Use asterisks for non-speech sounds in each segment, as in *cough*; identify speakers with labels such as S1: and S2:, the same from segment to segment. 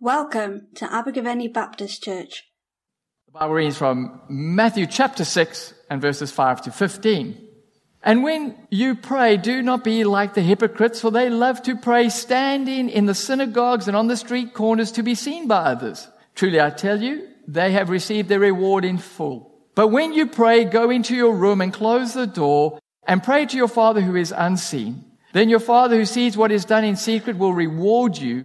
S1: Welcome to Abergavenny Baptist Church.
S2: The Bible reads from Matthew chapter 6 and verses 5 to 15. And when you pray, do not be like the hypocrites, for they love to pray standing in the synagogues and on the street corners to be seen by others. Truly I tell you, they have received their reward in full. But when you pray, go into your room and close the door and pray to your Father who is unseen. Then your Father who sees what is done in secret will reward you.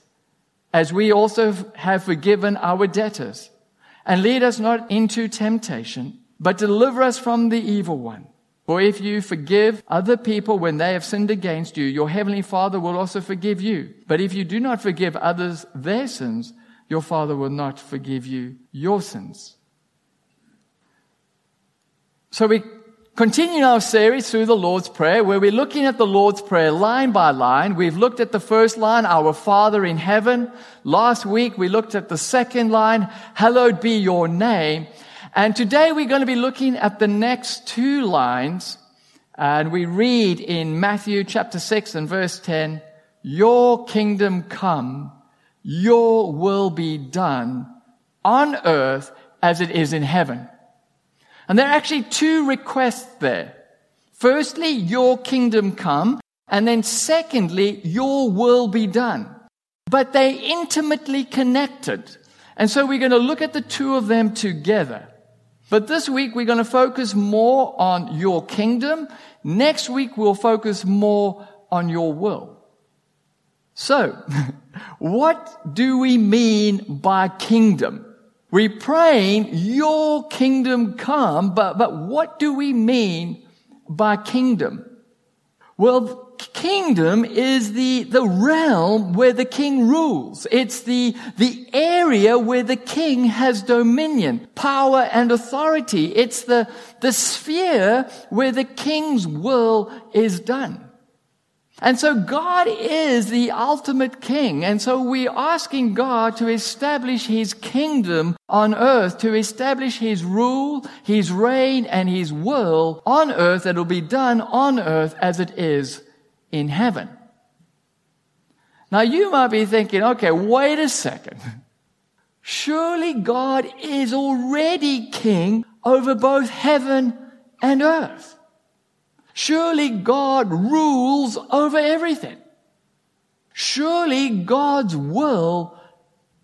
S2: as we also have forgiven our debtors. And lead us not into temptation, but deliver us from the evil one. For if you forgive other people when they have sinned against you, your heavenly Father will also forgive you. But if you do not forgive others their sins, your Father will not forgive you your sins. So we Continuing our series through the Lord's Prayer, where we're looking at the Lord's Prayer line by line. We've looked at the first line, Our Father in heaven. Last week we looked at the second line, Hallowed be your name. And today we're going to be looking at the next two lines. And we read in Matthew chapter 6 and verse 10, Your kingdom come, your will be done on earth as it is in heaven. And there are actually two requests there. Firstly, your kingdom come. And then secondly, your will be done. But they're intimately connected. And so we're going to look at the two of them together. But this week we're going to focus more on your kingdom. Next week we'll focus more on your will. So, *laughs* what do we mean by kingdom? We're praying, your kingdom come, but, but what do we mean by kingdom? Well, kingdom is the, the realm where the king rules. It's the, the area where the king has dominion, power and authority. It's the, the sphere where the king's will is done. And so God is the ultimate king. And so we're asking God to establish his kingdom on earth, to establish his rule, his reign, and his will on earth that will be done on earth as it is in heaven. Now you might be thinking, okay, wait a second. Surely God is already king over both heaven and earth. Surely God rules over everything. Surely God's will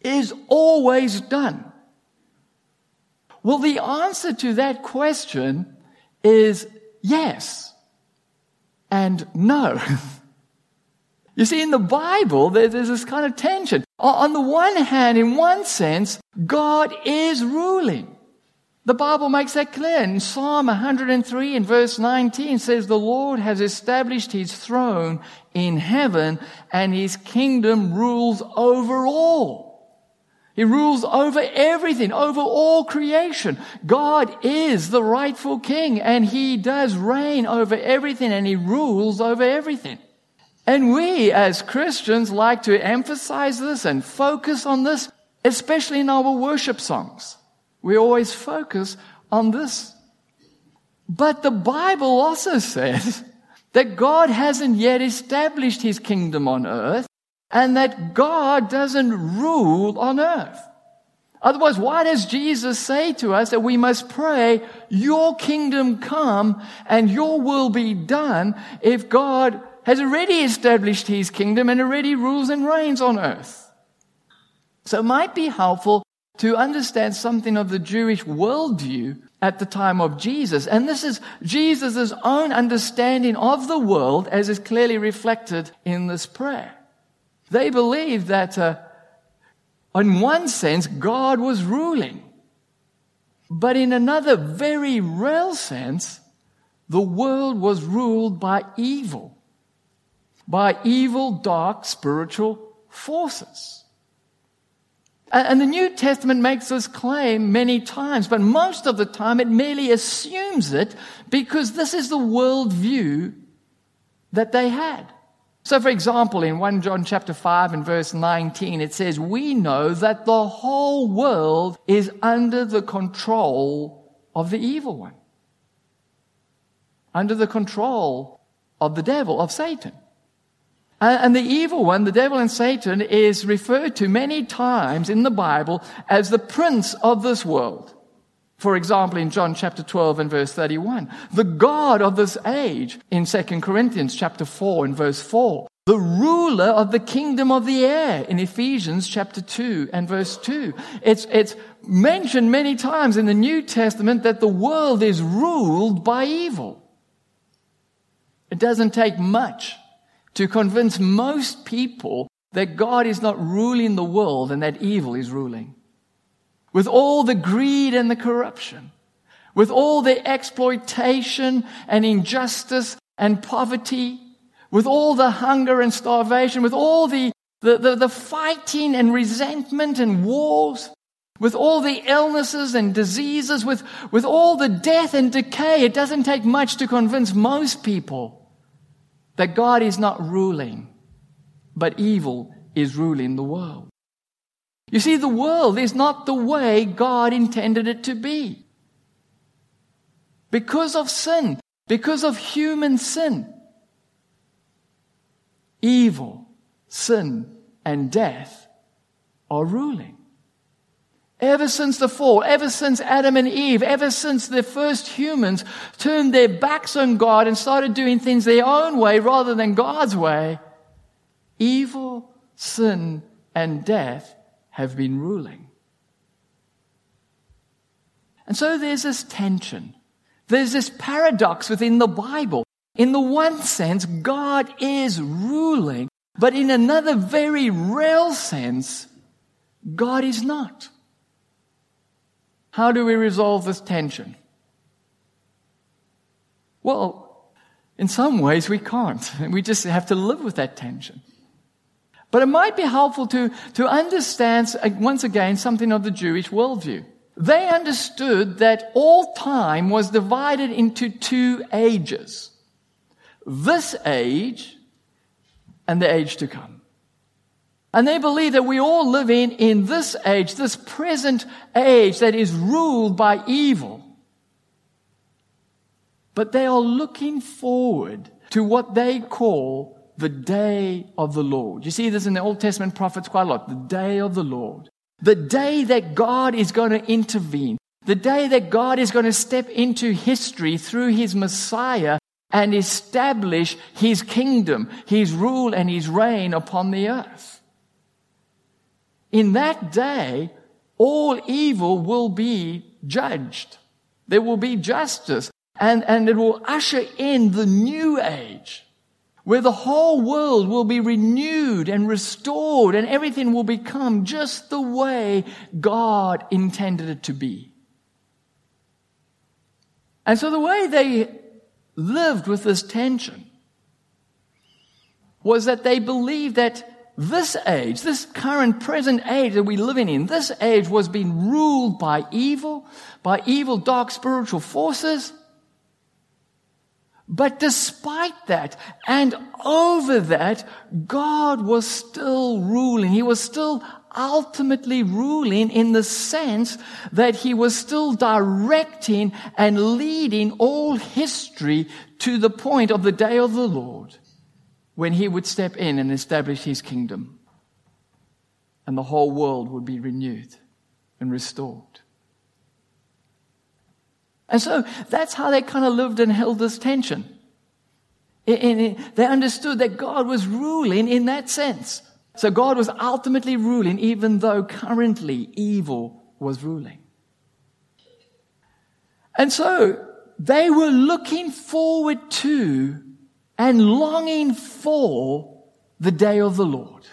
S2: is always done. Well, the answer to that question is yes and no. *laughs* you see, in the Bible, there's this kind of tension. On the one hand, in one sense, God is ruling. The Bible makes that clear. In Psalm 103 in verse 19 says, The Lord has established his throne in heaven and his kingdom rules over all. He rules over everything, over all creation. God is the rightful king and he does reign over everything and he rules over everything. And we as Christians like to emphasize this and focus on this, especially in our worship songs. We always focus on this. But the Bible also *laughs* says that God hasn't yet established his kingdom on earth and that God doesn't rule on earth. Otherwise, why does Jesus say to us that we must pray, your kingdom come and your will be done if God has already established his kingdom and already rules and reigns on earth? So it might be helpful to understand something of the Jewish worldview at the time of Jesus. And this is Jesus' own understanding of the world as is clearly reflected in this prayer. They believed that, uh, in one sense, God was ruling. But in another very real sense, the world was ruled by evil, by evil, dark spiritual forces. And the New Testament makes this claim many times, but most of the time it merely assumes it because this is the worldview that they had. So, for example, in 1 John chapter 5 and verse 19, it says, We know that the whole world is under the control of the evil one. Under the control of the devil, of Satan. Uh, and the evil one, the devil and Satan, is referred to many times in the Bible as the prince of this world. For example, in John chapter 12 and verse 31, the God of this age in 2 Corinthians chapter 4 and verse 4, the ruler of the kingdom of the air in Ephesians chapter 2 and verse 2. It's, it's mentioned many times in the New Testament that the world is ruled by evil. It doesn't take much to convince most people that God is not ruling the world and that evil is ruling. With all the greed and the corruption, with all the exploitation and injustice and poverty, with all the hunger and starvation, with all the, the, the, the fighting and resentment and wars, with all the illnesses and diseases, with, with all the death and decay, it doesn't take much to convince most people that God is not ruling, but evil is ruling the world. You see, the world is not the way God intended it to be. Because of sin, because of human sin, evil, sin, and death are ruling. Ever since the fall, ever since Adam and Eve, ever since the first humans turned their backs on God and started doing things their own way rather than God's way, evil, sin, and death have been ruling. And so there's this tension. There's this paradox within the Bible. In the one sense, God is ruling, but in another very real sense, God is not. How do we resolve this tension? Well, in some ways we can't. *laughs* We just have to live with that tension. But it might be helpful to, to understand, uh, once again, something of the Jewish worldview. They understood that all time was divided into two ages. This age and the age to come. And they believe that we all live in, in this age, this present age that is ruled by evil. But they are looking forward to what they call the day of the Lord. You see this in the Old Testament prophets quite a lot. The day of the Lord. The day that God is going to intervene. The day that God is going to step into history through his Messiah and establish his kingdom, his rule and his reign upon the earth. In that day, all evil will be judged. There will be justice and, and it will usher in the new age where the whole world will be renewed and restored and everything will become just the way God intended it to be. And so the way they lived with this tension was that they believed that this age, this current present age that we're living in, this age was being ruled by evil, by evil dark spiritual forces, but despite that and over that, God was still ruling. He was still ultimately ruling in the sense that he was still directing and leading all history to the point of the day of the Lord when he would step in and establish his kingdom and the whole world would be renewed and restored. And so that's how they kind of lived and held this tension. They understood that God was ruling in that sense. So God was ultimately ruling, even though currently evil was ruling. And so they were looking forward to and longing for the day of the Lord.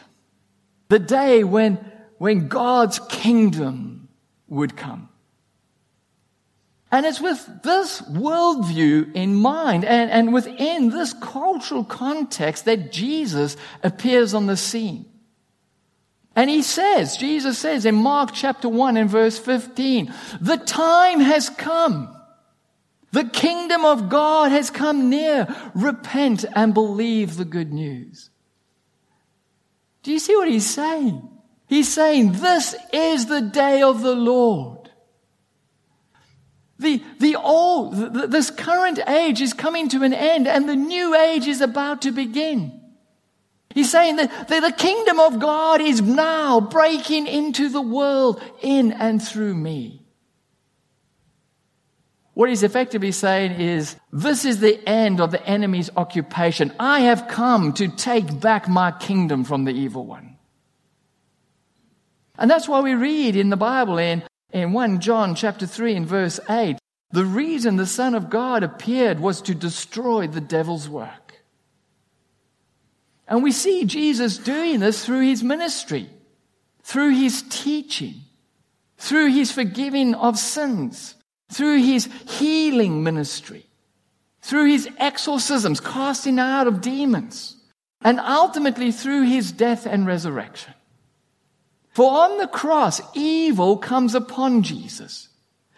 S2: The day when, when God's kingdom would come. And it's with this worldview in mind and, and within this cultural context that Jesus appears on the scene. And he says, Jesus says in Mark chapter 1 and verse 15, the time has come. The kingdom of God has come near. Repent and believe the good news. Do you see what he's saying? He's saying, this is the day of the Lord. The, the old, this current age is coming to an end and the new age is about to begin. He's saying that the kingdom of God is now breaking into the world in and through me. What he's effectively saying is, this is the end of the enemy's occupation. I have come to take back my kingdom from the evil one. And that's why we read in the Bible in, in 1 John chapter 3 and verse 8, the reason the Son of God appeared was to destroy the devil's work. And we see Jesus doing this through his ministry, through his teaching, through his forgiving of sins, through his healing ministry, through his exorcisms, casting out of demons, and ultimately through his death and resurrection. For on the cross, evil comes upon Jesus.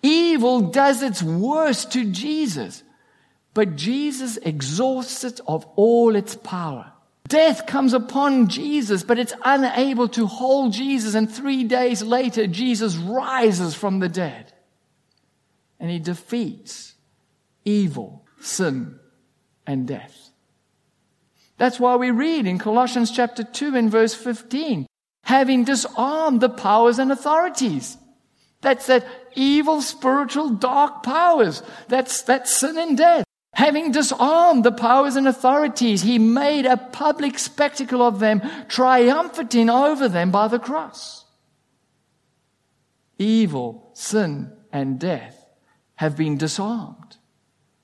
S2: Evil does its worst to Jesus, but Jesus exhausts it of all its power. Death comes upon Jesus, but it's unable to hold Jesus. And three days later, Jesus rises from the dead and he defeats evil, sin, and death. That's why we read in Colossians chapter 2 and verse 15, having disarmed the powers and authorities. That's that evil, spiritual, dark powers. That's, that sin and death. Having disarmed the powers and authorities, he made a public spectacle of them, triumphing over them by the cross. Evil, sin, and death have been disarmed.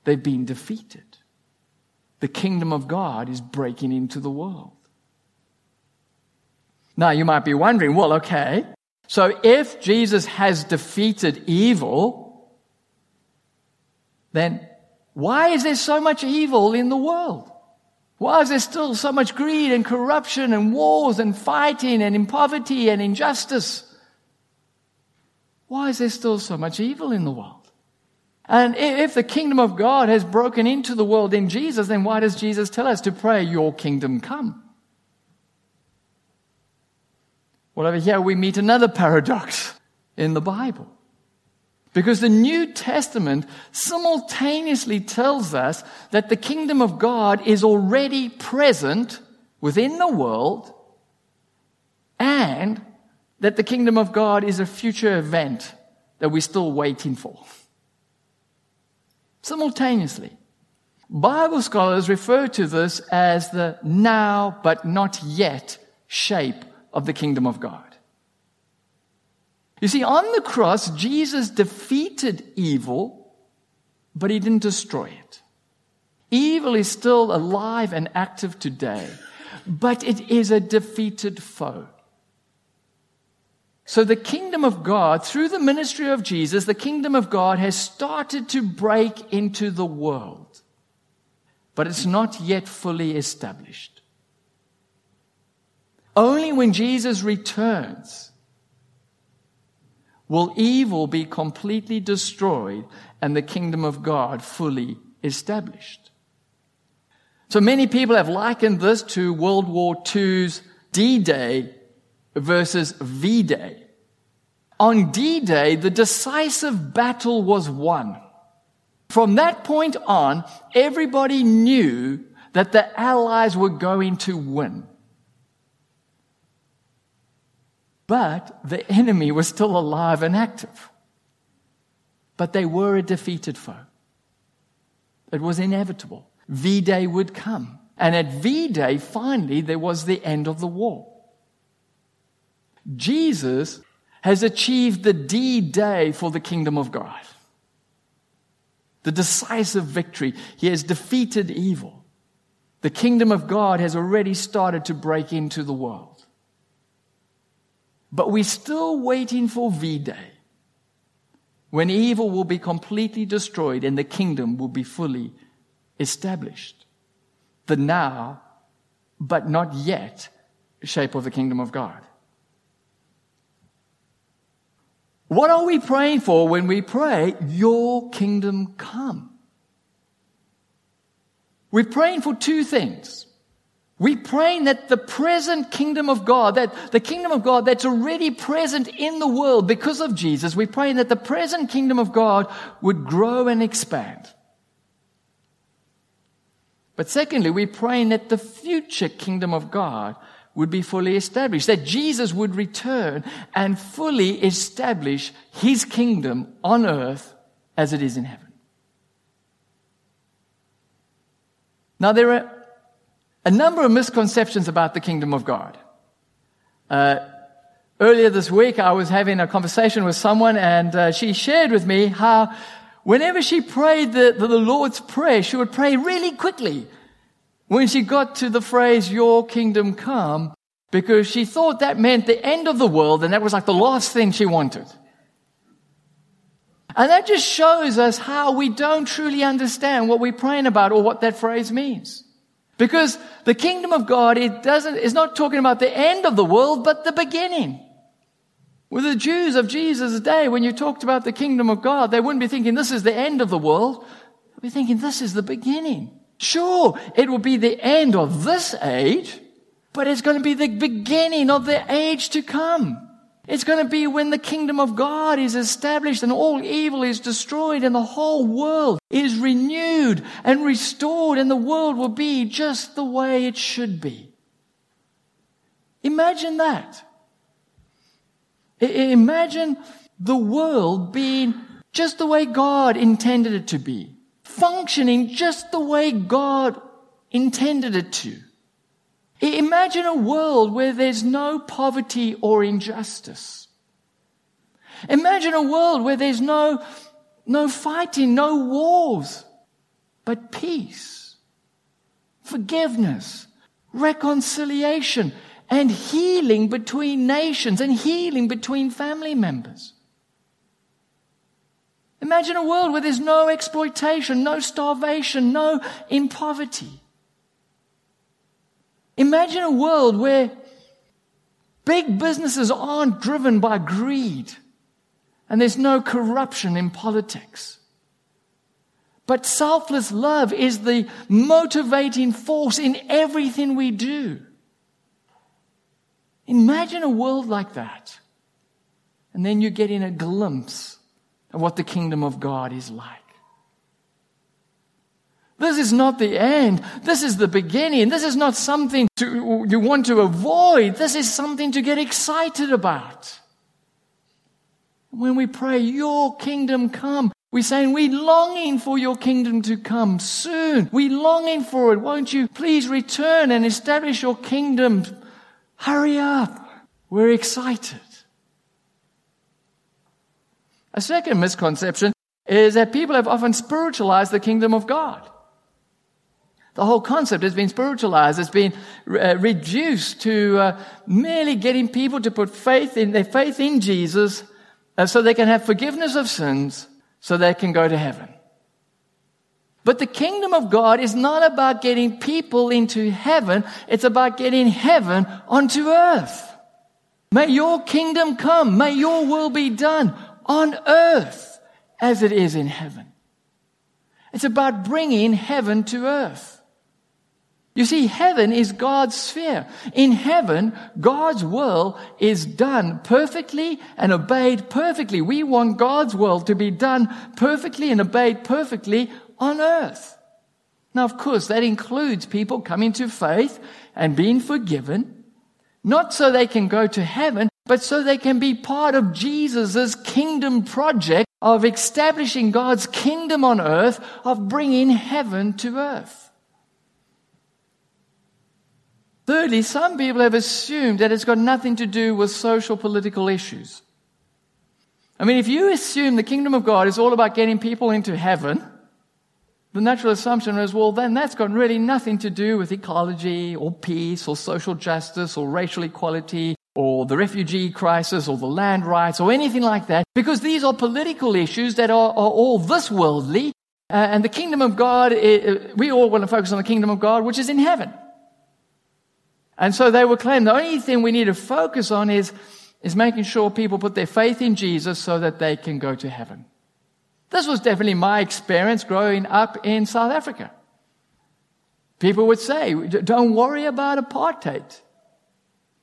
S2: They've been defeated. The kingdom of God is breaking into the world. Now you might be wondering, well, okay, so if Jesus has defeated evil, then why is there so much evil in the world? Why is there still so much greed and corruption and wars and fighting and in poverty and injustice? Why is there still so much evil in the world? And if the kingdom of God has broken into the world in Jesus, then why does Jesus tell us to pray, Your kingdom come? Well, over here we meet another paradox in the Bible. Because the New Testament simultaneously tells us that the kingdom of God is already present within the world and that the kingdom of God is a future event that we're still waiting for. Simultaneously. Bible scholars refer to this as the now but not yet shape of the kingdom of God. You see, on the cross, Jesus defeated evil, but he didn't destroy it. Evil is still alive and active today, but it is a defeated foe. So the kingdom of God, through the ministry of Jesus, the kingdom of God has started to break into the world, but it's not yet fully established. Only when Jesus returns will evil be completely destroyed and the kingdom of God fully established. So many people have likened this to World War II's D-Day versus V-Day. On D-Day, the decisive battle was won. From that point on, everybody knew that the Allies were going to win. But the enemy was still alive and active. But they were a defeated foe. It was inevitable. V Day would come. And at V Day, finally, there was the end of the war. Jesus has achieved the D Day for the kingdom of God. The decisive victory. He has defeated evil. The kingdom of God has already started to break into the world. But we're still waiting for V Day when evil will be completely destroyed and the kingdom will be fully established. The now, but not yet shape of the kingdom of God. What are we praying for when we pray, Your kingdom come? We're praying for two things. We're praying that the present kingdom of God, that the kingdom of God that's already present in the world because of Jesus, we're praying that the present kingdom of God would grow and expand. But secondly, we're praying that the future kingdom of God would be fully established, that Jesus would return and fully establish his kingdom on earth as it is in heaven. Now, there are a number of misconceptions about the kingdom of God. Uh, earlier this week, I was having a conversation with someone, and uh, she shared with me how whenever she prayed the, the, the Lord's Prayer, she would pray really quickly when she got to the phrase, Your kingdom come, because she thought that meant the end of the world, and that was like the last thing she wanted. And that just shows us how we don't truly understand what we're praying about or what that phrase means. Because the kingdom of God, it doesn't, is not talking about the end of the world, but the beginning. With the Jews of Jesus' day, when you talked about the kingdom of God, they wouldn't be thinking this is the end of the world. They'd be thinking this is the beginning. Sure, it will be the end of this age, but it's going to be the beginning of the age to come. It's going to be when the kingdom of God is established and all evil is destroyed and the whole world is renewed and restored and the world will be just the way it should be. Imagine that. I- imagine the world being just the way God intended it to be, functioning just the way God intended it to. Imagine a world where there's no poverty or injustice. Imagine a world where there's no, no fighting, no wars, but peace, forgiveness, reconciliation, and healing between nations and healing between family members. Imagine a world where there's no exploitation, no starvation, no in poverty. Imagine a world where big businesses aren't driven by greed and there's no corruption in politics. But selfless love is the motivating force in everything we do. Imagine a world like that. And then you're getting a glimpse of what the kingdom of God is like. This is not the end. This is the beginning. This is not something to, you want to avoid. This is something to get excited about. When we pray, Your kingdom come, we're saying we're longing for your kingdom to come soon. We're longing for it. Won't you please return and establish your kingdom? Hurry up. We're excited. A second misconception is that people have often spiritualized the kingdom of God. The whole concept has been spiritualized. It's been uh, reduced to uh, merely getting people to put faith in their faith in Jesus uh, so they can have forgiveness of sins so they can go to heaven. But the kingdom of God is not about getting people into heaven. It's about getting heaven onto earth. May your kingdom come. May your will be done on earth as it is in heaven. It's about bringing heaven to earth. You see, heaven is God's sphere. In heaven, God's will is done perfectly and obeyed perfectly. We want God's will to be done perfectly and obeyed perfectly on earth. Now, of course, that includes people coming to faith and being forgiven, not so they can go to heaven, but so they can be part of Jesus' kingdom project of establishing God's kingdom on earth, of bringing heaven to earth. Thirdly, some people have assumed that it's got nothing to do with social political issues. I mean, if you assume the kingdom of God is all about getting people into heaven, the natural assumption is, well, then that's got really nothing to do with ecology or peace or social justice or racial equality or the refugee crisis or the land rights or anything like that, because these are political issues that are, are all this worldly. Uh, and the kingdom of God, we all want to focus on the kingdom of God, which is in heaven. And so they will claim the only thing we need to focus on is, is making sure people put their faith in Jesus so that they can go to heaven. This was definitely my experience growing up in South Africa. People would say, don't worry about apartheid.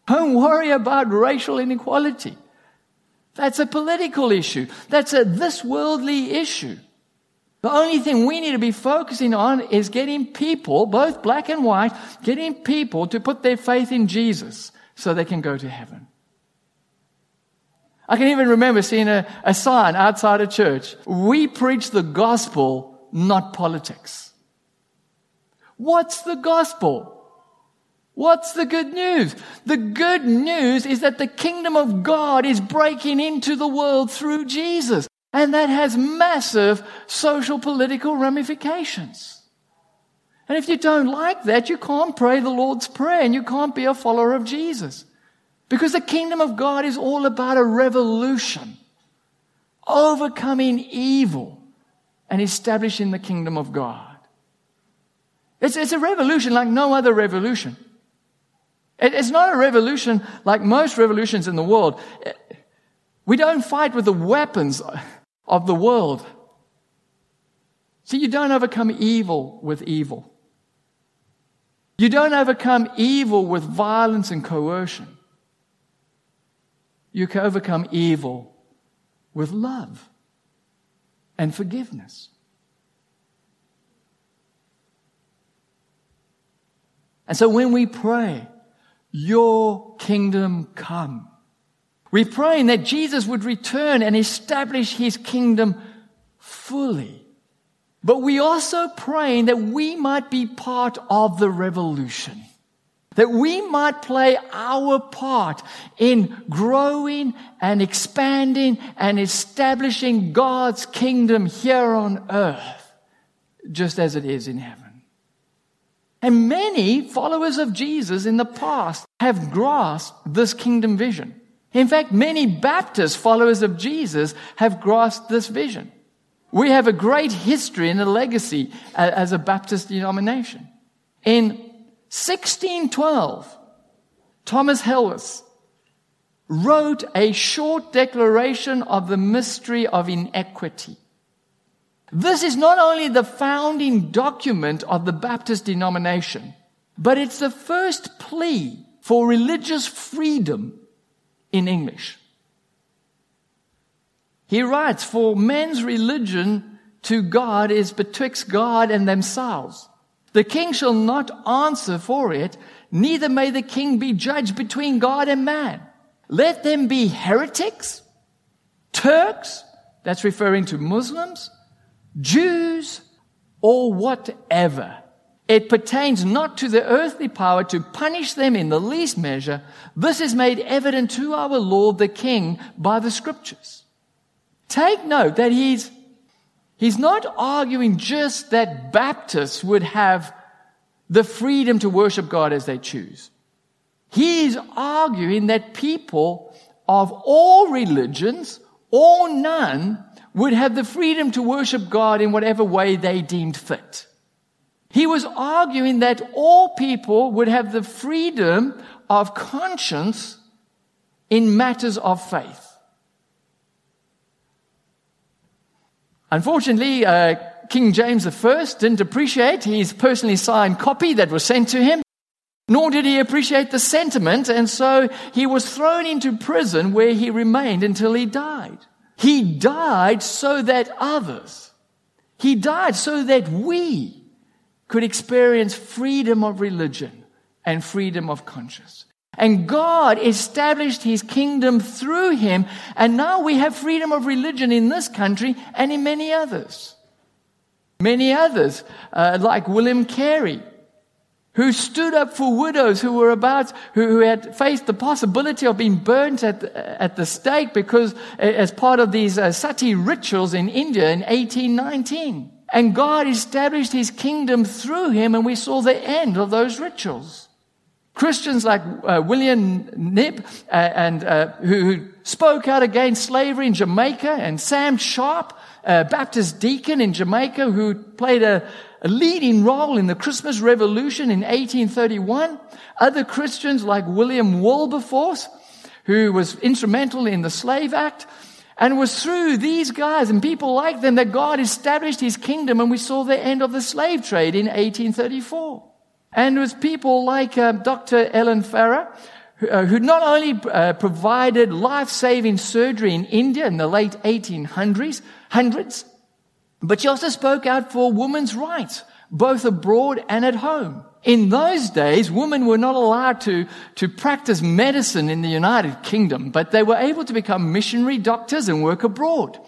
S2: Don't worry about racial inequality. That's a political issue. That's a this worldly issue. The only thing we need to be focusing on is getting people, both black and white, getting people to put their faith in Jesus so they can go to heaven. I can even remember seeing a, a sign outside a church. We preach the gospel, not politics. What's the gospel? What's the good news? The good news is that the kingdom of God is breaking into the world through Jesus. And that has massive social political ramifications. And if you don't like that, you can't pray the Lord's Prayer and you can't be a follower of Jesus. Because the kingdom of God is all about a revolution, overcoming evil and establishing the kingdom of God. It's, it's a revolution like no other revolution. It, it's not a revolution like most revolutions in the world. We don't fight with the weapons of the world. See, you don't overcome evil with evil. You don't overcome evil with violence and coercion. You can overcome evil with love and forgiveness. And so when we pray, Your kingdom come, we're praying that Jesus would return and establish His kingdom fully. But we also praying that we might be part of the revolution that we might play our part in growing and expanding and establishing God's kingdom here on earth, just as it is in heaven. And many followers of Jesus in the past have grasped this kingdom vision. In fact, many Baptist followers of Jesus have grasped this vision. We have a great history and a legacy as a Baptist denomination. In 1612, Thomas Helwys wrote a short declaration of the mystery of iniquity. This is not only the founding document of the Baptist denomination, but it's the first plea for religious freedom in English. He writes, For men's religion to God is betwixt God and themselves. The king shall not answer for it, neither may the king be judged between God and man. Let them be heretics, Turks, that's referring to Muslims, Jews, or whatever. It pertains not to the earthly power to punish them in the least measure. This is made evident to our Lord the King by the scriptures. Take note that he's He's not arguing just that Baptists would have the freedom to worship God as they choose. He's arguing that people of all religions or none would have the freedom to worship God in whatever way they deemed fit. He was arguing that all people would have the freedom of conscience in matters of faith. Unfortunately, uh, King James I didn't appreciate his personally signed copy that was sent to him, nor did he appreciate the sentiment, and so he was thrown into prison where he remained until he died. He died so that others, he died so that we could experience freedom of religion and freedom of conscience. And God established his kingdom through him. And now we have freedom of religion in this country and in many others. Many others, uh, like William Carey, who stood up for widows who were about, who, who had faced the possibility of being burnt at, at the stake because as part of these uh, sati rituals in India in 1819. And God established his kingdom through him and we saw the end of those rituals. Christians like uh, William Knibb uh, and uh, who, who, spoke out against slavery in Jamaica, and Sam Sharpe, a Baptist deacon in Jamaica who played a, a leading role in the Christmas Revolution in 1831. Other Christians like William Wilberforce, who was instrumental in the Slave Act. And it was through these guys and people like them that God established his kingdom and we saw the end of the slave trade in 1834. And it was people like uh, Dr. Ellen Farrer, who, uh, not only uh, provided life-saving surgery in India in the late 1800s, hundreds, but she also spoke out for women's rights, both abroad and at home. In those days, women were not allowed to, to practice medicine in the United Kingdom, but they were able to become missionary doctors and work abroad.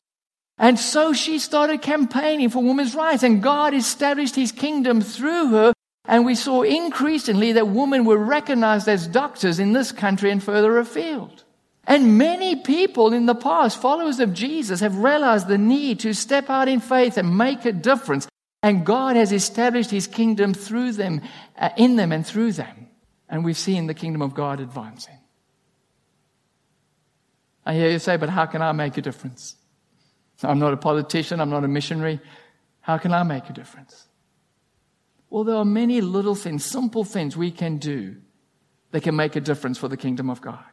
S2: And so she started campaigning for women's rights, and God established his kingdom through her. And we saw increasingly that women were recognized as doctors in this country and further afield. And many people in the past, followers of Jesus, have realized the need to step out in faith and make a difference and God has established his kingdom through them, uh, in them and through them. And we've seen the kingdom of God advancing. I hear you say, but how can I make a difference? I'm not a politician. I'm not a missionary. How can I make a difference? Well, there are many little things, simple things we can do that can make a difference for the kingdom of God.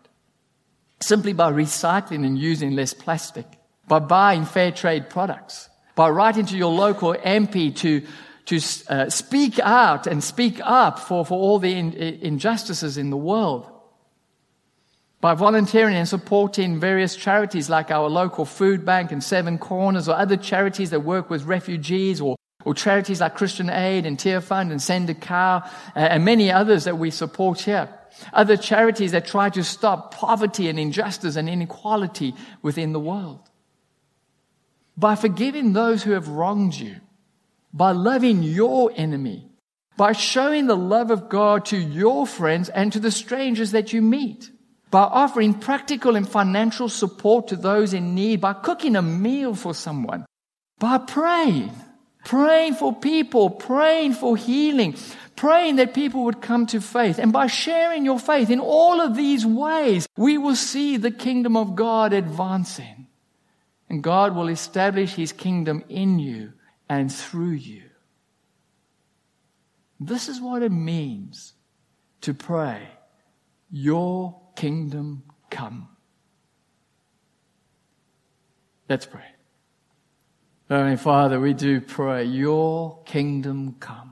S2: Simply by recycling and using less plastic, by buying fair trade products, by writing to your local MP to, to uh, speak out and speak up for, for all the in, injustices in the world. By volunteering and supporting various charities like our local food bank and Seven Corners or other charities that work with refugees or, or charities like Christian Aid and Tearfund and Send a Cow uh, and many others that we support here. Other charities that try to stop poverty and injustice and inequality within the world. By forgiving those who have wronged you, by loving your enemy, by showing the love of God to your friends and to the strangers that you meet, by offering practical and financial support to those in need, by cooking a meal for someone, by praying, praying for people, praying for healing, praying that people would come to faith. And by sharing your faith in all of these ways, we will see the kingdom of God advancing. And God will establish his kingdom in you and through you. This is what it means to pray, Your kingdom come. Let's pray. Heavenly Father, we do pray, Your kingdom come.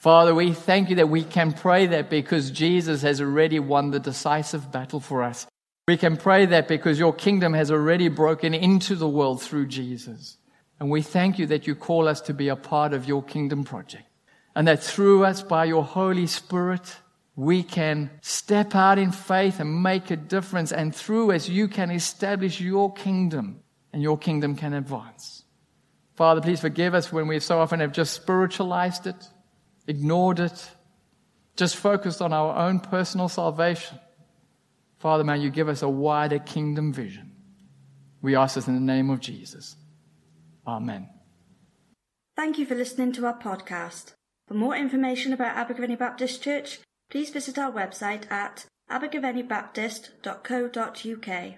S2: Father, we thank you that we can pray that because Jesus has already won the decisive battle for us. We can pray that because your kingdom has already broken into the world through Jesus. And we thank you that you call us to be a part of your kingdom project. And that through us, by your Holy Spirit, we can step out in faith and make a difference. And through us, you can establish your kingdom and your kingdom can advance. Father, please forgive us when we so often have just spiritualized it, ignored it, just focused on our own personal salvation. Father, may you give us a wider kingdom vision. We ask this in the name of Jesus. Amen.
S1: Thank you for listening to our podcast. For more information about Abergavenny Baptist Church, please visit our website at abergavennybaptist.co.uk.